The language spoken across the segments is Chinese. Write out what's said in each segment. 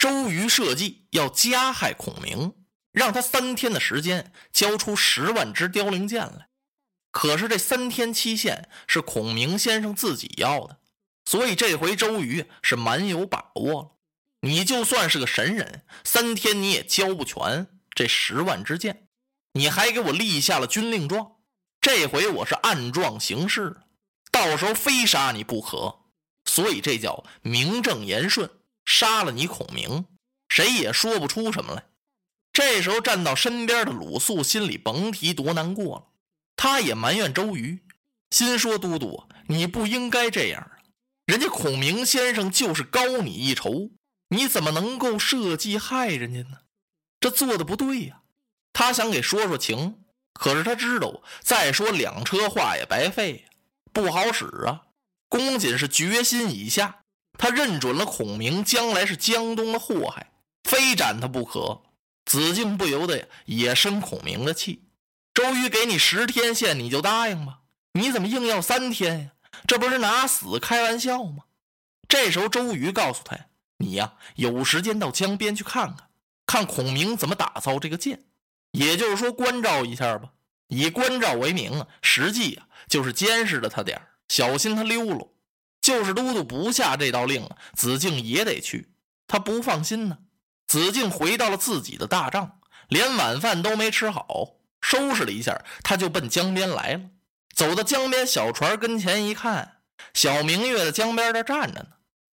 周瑜设计要加害孔明，让他三天的时间交出十万支凋零剑来。可是这三天期限是孔明先生自己要的，所以这回周瑜是蛮有把握了。你就算是个神人，三天你也交不全这十万支箭，你还给我立下了军令状。这回我是按状行事，到时候非杀你不可。所以这叫名正言顺，杀了你孔明，谁也说不出什么来。这时候站到身边的鲁肃心里甭提多难过了。他也埋怨周瑜，心说：“都督，你不应该这样啊！人家孔明先生就是高你一筹，你怎么能够设计害人家呢？这做的不对呀！”他想给说说情，可是他知道再说两车话也白费，不好使啊。公瑾是决心已下，他认准了孔明将来是江东的祸害，非斩他不可。子敬不由得也生孔明的气。周瑜给你十天限，你就答应吗？你怎么硬要三天呀？这不是拿死开玩笑吗？这时候，周瑜告诉他：“你呀，有时间到江边去看看，看孔明怎么打造这个剑，也就是说关照一下吧。以关照为名啊，实际啊就是监视着他点小心他溜了。就是都督不下这道令啊，子敬也得去。他不放心呢。子敬回到了自己的大帐，连晚饭都没吃好。”收拾了一下，他就奔江边来了。走到江边小船跟前一看，小明月在江边这站着呢。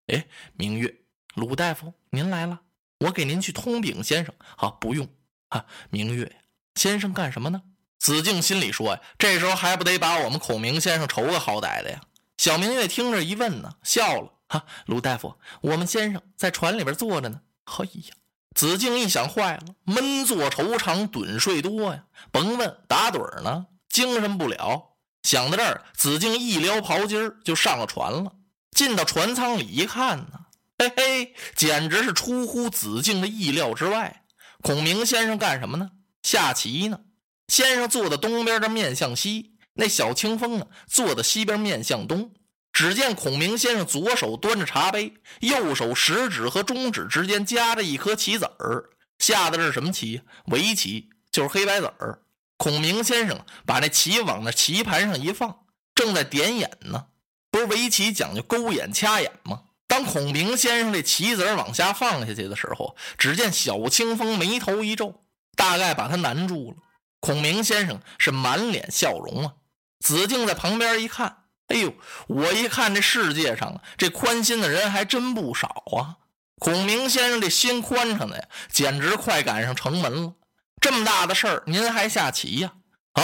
哎，明月，鲁大夫，您来了，我给您去通禀先生。好，不用。啊，明月，先生干什么呢？子敬心里说呀，这时候还不得把我们孔明先生愁个好歹的呀？小明月听着一问呢，笑了。哈，鲁大夫，我们先生在船里边坐着呢。哎呀！子敬一想，坏了，闷坐愁长，盹睡多呀，甭问，打盹呢，精神不了。想到这儿，子敬一撩袍襟就上了船了。进到船舱里一看呢，嘿嘿，简直是出乎子敬的意料之外。孔明先生干什么呢？下棋呢。先生坐在东边的面向西，那小清风呢，坐在西边面向东。只见孔明先生左手端着茶杯，右手食指和中指之间夹着一颗棋子儿，下的是什么棋？围棋，就是黑白子儿。孔明先生把那棋往那棋盘上一放，正在点眼呢。不是围棋讲究勾眼掐眼吗？当孔明先生这棋子儿往下放下去的时候，只见小清风眉头一皱，大概把他难住了。孔明先生是满脸笑容啊。子敬在旁边一看。哎呦！我一看这世界上啊这宽心的人还真不少啊。孔明先生这心宽敞的呀，简直快赶上城门了。这么大的事儿，您还下棋呀？啊！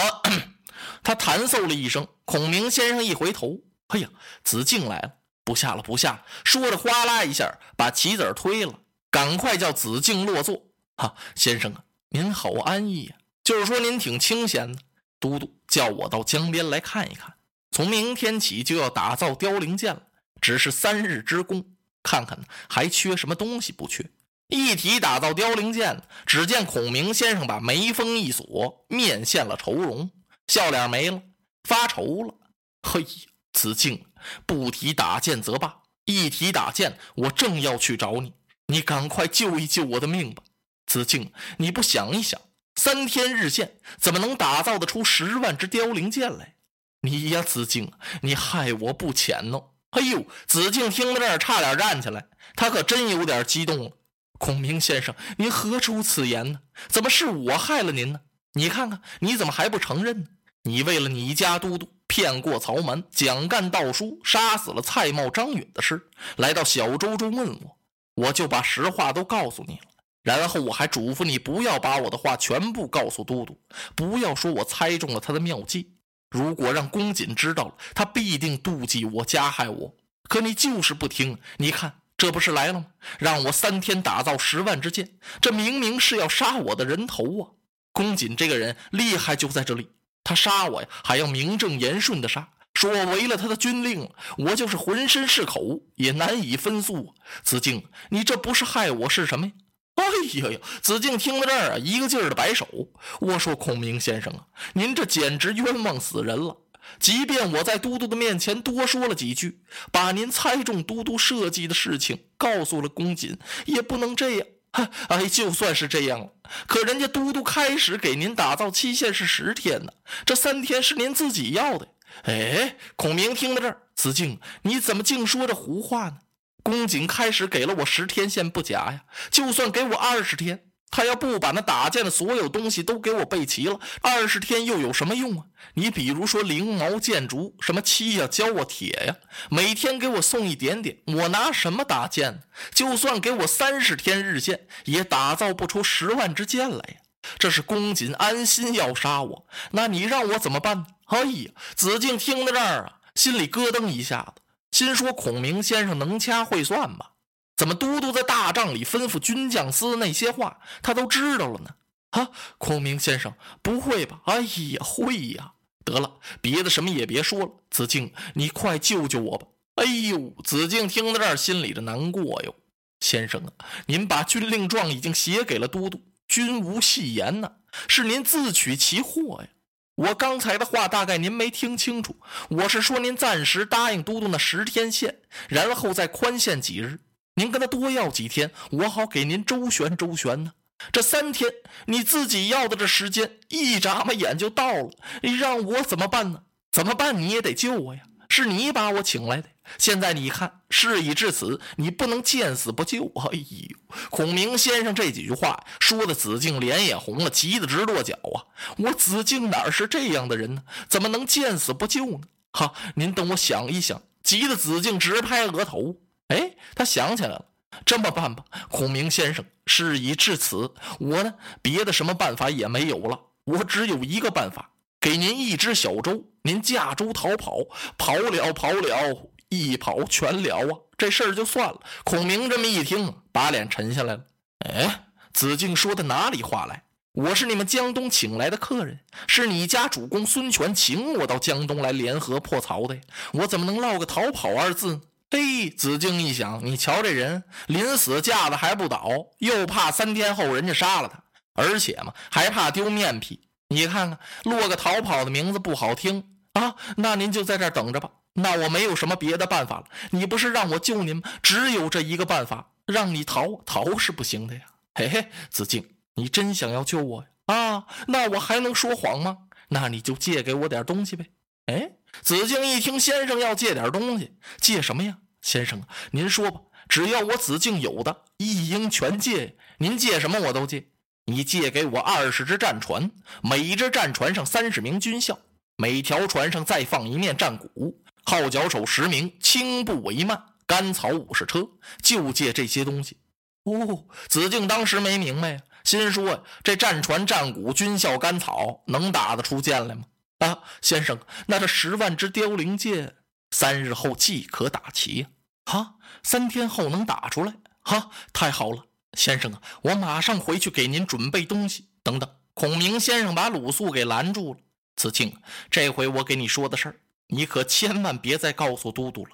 他弹奏了一声。孔明先生一回头，哎呀，子敬来了！不下了，不下了。说着，哗啦一下把棋子推了，赶快叫子敬落座。哈，先生啊，您好安逸呀。就是说您挺清闲的。都督叫我到江边来看一看。从明天起就要打造凋零剑了，只是三日之功，看看还缺什么东西不缺？一提打造凋零剑，只见孔明先生把眉峰一锁，面现了愁容，笑脸没了，发愁了。嘿，子敬，不提打剑则罢，一提打剑，我正要去找你，你赶快救一救我的命吧。子敬，你不想一想，三天日线，怎么能打造得出十万支凋零剑来？你呀，子敬，你害我不浅呢！哎呦，子敬听到这儿，差点站起来，他可真有点激动了。孔明先生，您何出此言呢？怎么是我害了您呢？你看看，你怎么还不承认呢？你为了你家都督骗过曹瞒，蒋干盗书，杀死了蔡瑁、张允的事，来到小舟中问我，我就把实话都告诉你了。然后我还嘱咐你不要把我的话全部告诉都督，不要说我猜中了他的妙计。如果让公瑾知道了，他必定妒忌我，加害我。可你就是不听，你看这不是来了吗？让我三天打造十万支箭，这明明是要杀我的人头啊！公瑾这个人厉害就在这里，他杀我呀，还要名正言顺的杀，说我违了他的军令了。我就是浑身是口，也难以分诉。子敬，你这不是害我是什么呀？哎呀呀！子敬听到这儿啊，一个劲儿的摆手。我说：“孔明先生啊，您这简直冤枉死人了！即便我在都督的面前多说了几句，把您猜中都督设计的事情告诉了公瑾，也不能这样。哎，就算是这样了，可人家都督开始给您打造期限是十天呢，这三天是您自己要的。哎，孔明听到这儿，子敬，你怎么净说这胡话呢？公瑾开始给了我十天线不假呀，就算给我二十天。他要不把那打箭的所有东西都给我备齐了，二十天又有什么用啊？你比如说灵毛箭竹，什么漆呀、胶啊、铁呀，每天给我送一点点，我拿什么打箭呢？就算给我三十天日箭，也打造不出十万支箭来呀！这是公瑾安心要杀我，那你让我怎么办呢？哎呀，子敬听到这儿啊，心里咯噔一下子，心说孔明先生能掐会算吧？怎么都督在大帐里吩咐军将司那些话，他都知道了呢？啊，孔明先生，不会吧？哎呀，会呀！得了，别的什么也别说了。子敬，你快救救我吧！哎呦，子敬听到这儿，心里的难过哟。先生啊，您把军令状已经写给了都督，君无戏言呐，是您自取其祸呀。我刚才的话大概您没听清楚，我是说您暂时答应都督那十天限，然后再宽限几日。您跟他多要几天，我好给您周旋周旋呢。这三天你自己要的这时间，一眨巴眼就到了。你让我怎么办呢？怎么办？你也得救我呀！是你把我请来的。现在你看，事已至此，你不能见死不救。哎呦，孔明先生这几句话说的，子敬脸也红了，急得直跺脚啊！我子敬哪是这样的人呢？怎么能见死不救呢？哈，您等我想一想。急得子敬直拍额头。哎，他想起来了，这么办吧，孔明先生，事已至此，我呢，别的什么办法也没有了，我只有一个办法，给您一只小舟，您驾舟逃跑，跑了跑了，一跑全了啊，这事儿就算了。孔明这么一听，把脸沉下来了。哎，子敬说的哪里话来？我是你们江东请来的客人，是你家主公孙权请我到江东来联合破曹的，我怎么能落个逃跑二字呢？嘿，子敬一想，你瞧这人临死架子还不倒，又怕三天后人家杀了他，而且嘛还怕丢面皮。你看看，落个逃跑的名字不好听啊。那您就在这儿等着吧。那我没有什么别的办法了。你不是让我救您吗？只有这一个办法，让你逃，逃是不行的呀。嘿嘿，子敬，你真想要救我呀？啊，那我还能说谎吗？那你就借给我点东西呗。哎，子敬一听先生要借点东西，借什么呀？先生，您说吧，只要我子敬有的，一应全借。您借什么我都借。你借给我二十只战船，每一只战船上三十名军校，每条船上再放一面战鼓，号角手十名，轻步为慢，甘草五十车，就借这些东西。哦，子敬当时没明白呀，心说，这战船、战鼓、军校、甘草，能打得出剑来吗？啊，先生，那这十万支凋零箭。三日后即可打齐呀！哈，三天后能打出来？哈，太好了，先生啊，我马上回去给您准备东西。等等，孔明先生把鲁肃给拦住了。子敬，这回我给你说的事儿，你可千万别再告诉都督了。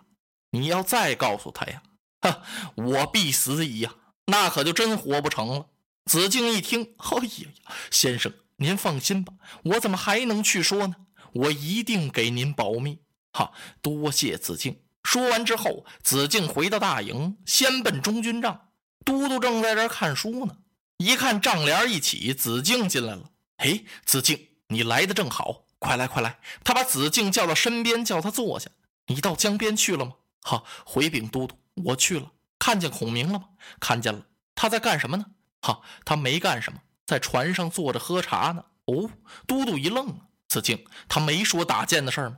你要再告诉他呀，哈，我必死矣呀！那可就真活不成了。子敬一听，哎呀呀，先生您放心吧，我怎么还能去说呢？我一定给您保密。哈，多谢子敬。说完之后，子敬回到大营，先奔中军帐。都督正在这儿看书呢，一看帐帘一起，子敬进来了。哎，子敬，你来的正好，快来快来！他把子敬叫到身边，叫他坐下。你到江边去了吗？好，回禀都督，我去了。看见孔明了吗？看见了。他在干什么呢？哈，他没干什么，在船上坐着喝茶呢。哦，都督一愣啊，子敬，他没说打箭的事儿吗？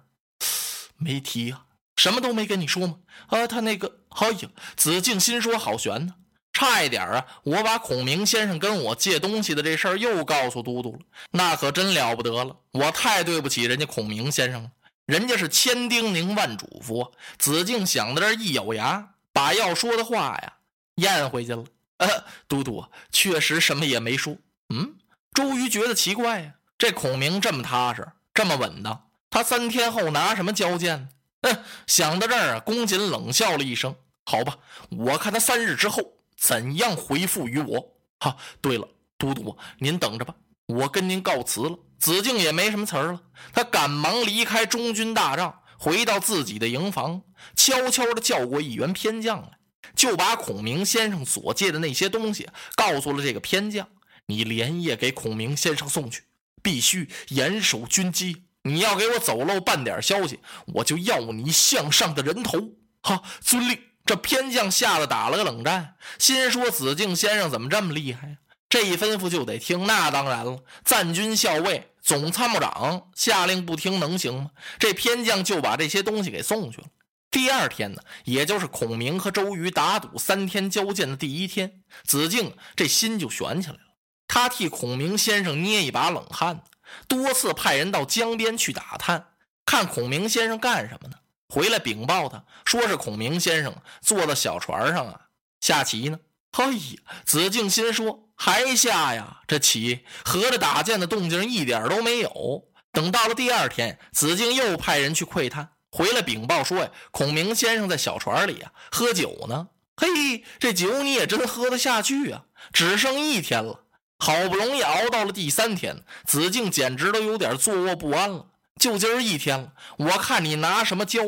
没提呀，什么都没跟你说吗？啊，他那个，哎呀，子敬心说好悬呢，差一点啊，我把孔明先生跟我借东西的这事儿又告诉都督了，那可真了不得了，我太对不起人家孔明先生了，人家是千叮咛万嘱咐。子敬想到这，一咬牙，把要说的话呀咽回去了。呃，都督确实什么也没说。嗯，周瑜觉得奇怪呀，这孔明这么踏实，这么稳当。他三天后拿什么交剑？嗯，想到这儿啊，公瑾冷笑了一声：“好吧，我看他三日之后怎样回复于我。”哈，对了，都督您等着吧，我跟您告辞了。子敬也没什么词儿了，他赶忙离开中军大帐，回到自己的营房，悄悄地叫过一员偏将来，就把孔明先生所借的那些东西告诉了这个偏将：“你连夜给孔明先生送去，必须严守军机。你要给我走漏半点消息，我就要你项上的人头。”哈，遵令。这偏将吓得打了个冷战，心说：“子敬先生怎么这么厉害呀？这一吩咐就得听。那当然了，赞军校尉、总参谋长下令不听能行吗？这偏将就把这些东西给送去了。第二天呢，也就是孔明和周瑜打赌三天交剑的第一天，子敬这心就悬起来了。他替孔明先生捏一把冷汗，多次派人到江边去打探，看孔明先生干什么呢？回来禀报他，说是孔明先生坐在小船上啊下棋呢。哎呀，子敬心说还下呀？这棋合着打箭的动静一点都没有。等到了第二天，子敬又派人去窥探，回来禀报说呀，孔明先生在小船里啊喝酒呢。嘿，这酒你也真喝得下去啊？只剩一天了，好不容易熬到了第三天，子敬简直都有点坐卧不安了。就今儿一天了，我看你拿什么交？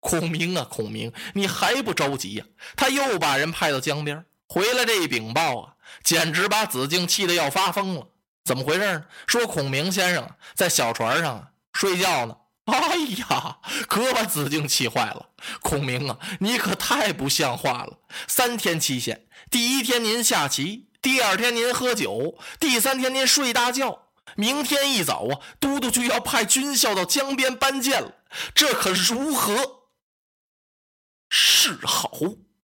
孔明啊，孔明，你还不着急呀？他又把人派到江边，回来这一禀报啊，简直把子敬气得要发疯了。怎么回事呢？说孔明先生在小船上啊睡觉呢。哎呀，可把子敬气坏了。孔明啊，你可太不像话了！三天期限，第一天您下棋，第二天您喝酒，第三天您睡大觉。明天一早啊，都督就要派军校到江边搬箭了，这可如何是好？